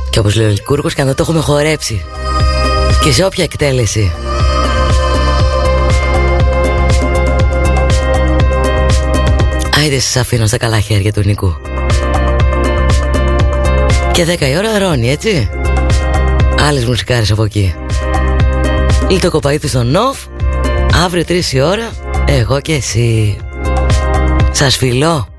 Και όπως λέει ο Λικούργος και να το έχουμε χορέψει. Και σε όποια εκτέλεση. Άιντε σας αφήνω στα καλά χέρια του Νικού. Και 10 η ώρα Ρόνι έτσι. Άλλες μουσικάρες από εκεί. Λίτο κοπαίδι στο Νοφ. Αύριο 3 η ώρα Εγώ και εσύ. Σας φιλώ